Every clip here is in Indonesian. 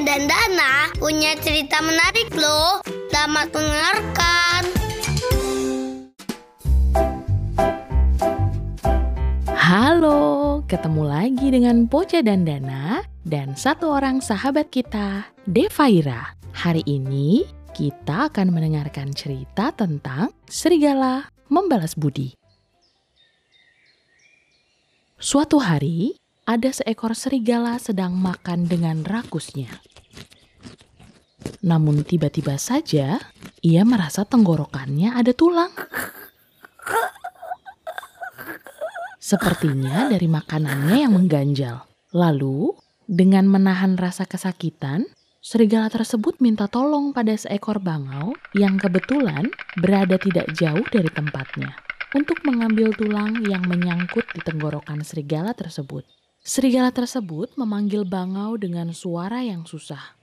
dan Dana punya cerita menarik loh. Selamat mendengarkan. Halo, ketemu lagi dengan Poca dan Dana dan satu orang sahabat kita, Devaira. Hari ini kita akan mendengarkan cerita tentang serigala membalas budi. Suatu hari, ada seekor serigala sedang makan dengan rakusnya. Namun tiba-tiba saja ia merasa tenggorokannya ada tulang. Sepertinya dari makanannya yang mengganjal. Lalu, dengan menahan rasa kesakitan, serigala tersebut minta tolong pada seekor bangau yang kebetulan berada tidak jauh dari tempatnya untuk mengambil tulang yang menyangkut di tenggorokan serigala tersebut. Serigala tersebut memanggil bangau dengan suara yang susah.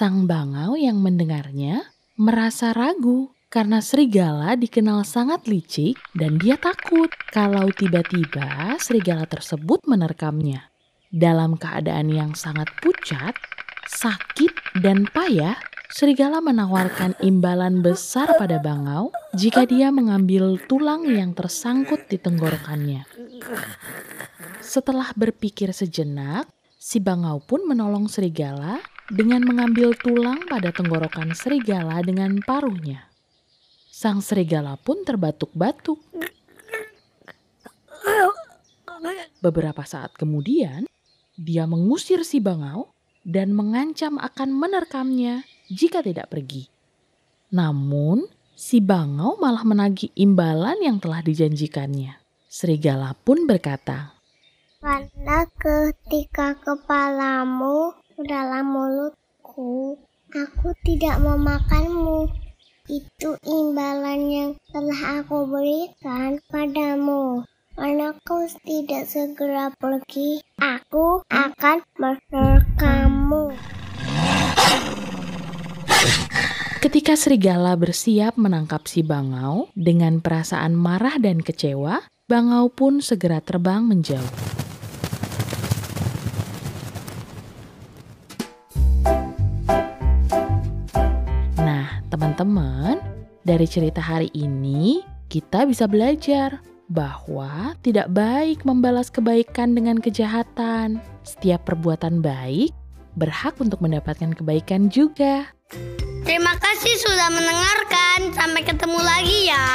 Sang bangau yang mendengarnya merasa ragu karena serigala dikenal sangat licik dan dia takut kalau tiba-tiba serigala tersebut menerkamnya. Dalam keadaan yang sangat pucat, sakit, dan payah, serigala menawarkan imbalan besar pada bangau jika dia mengambil tulang yang tersangkut di tenggorokannya. Setelah berpikir sejenak, si bangau pun menolong serigala dengan mengambil tulang pada tenggorokan serigala dengan paruhnya. Sang serigala pun terbatuk-batuk. Beberapa saat kemudian, dia mengusir si bangau dan mengancam akan menerkamnya jika tidak pergi. Namun, si bangau malah menagih imbalan yang telah dijanjikannya. Serigala pun berkata, Karena ketika kepalamu dalam mulutku, aku tidak memakanmu. Itu imbalan yang telah aku berikan padamu. Karena kau tidak segera pergi, aku akan menerkammu. Ketika serigala bersiap menangkap si bangau dengan perasaan marah dan kecewa, bangau pun segera terbang menjauh. Teman-teman, dari cerita hari ini kita bisa belajar bahwa tidak baik membalas kebaikan dengan kejahatan. Setiap perbuatan baik berhak untuk mendapatkan kebaikan juga. Terima kasih sudah mendengarkan. Sampai ketemu lagi ya.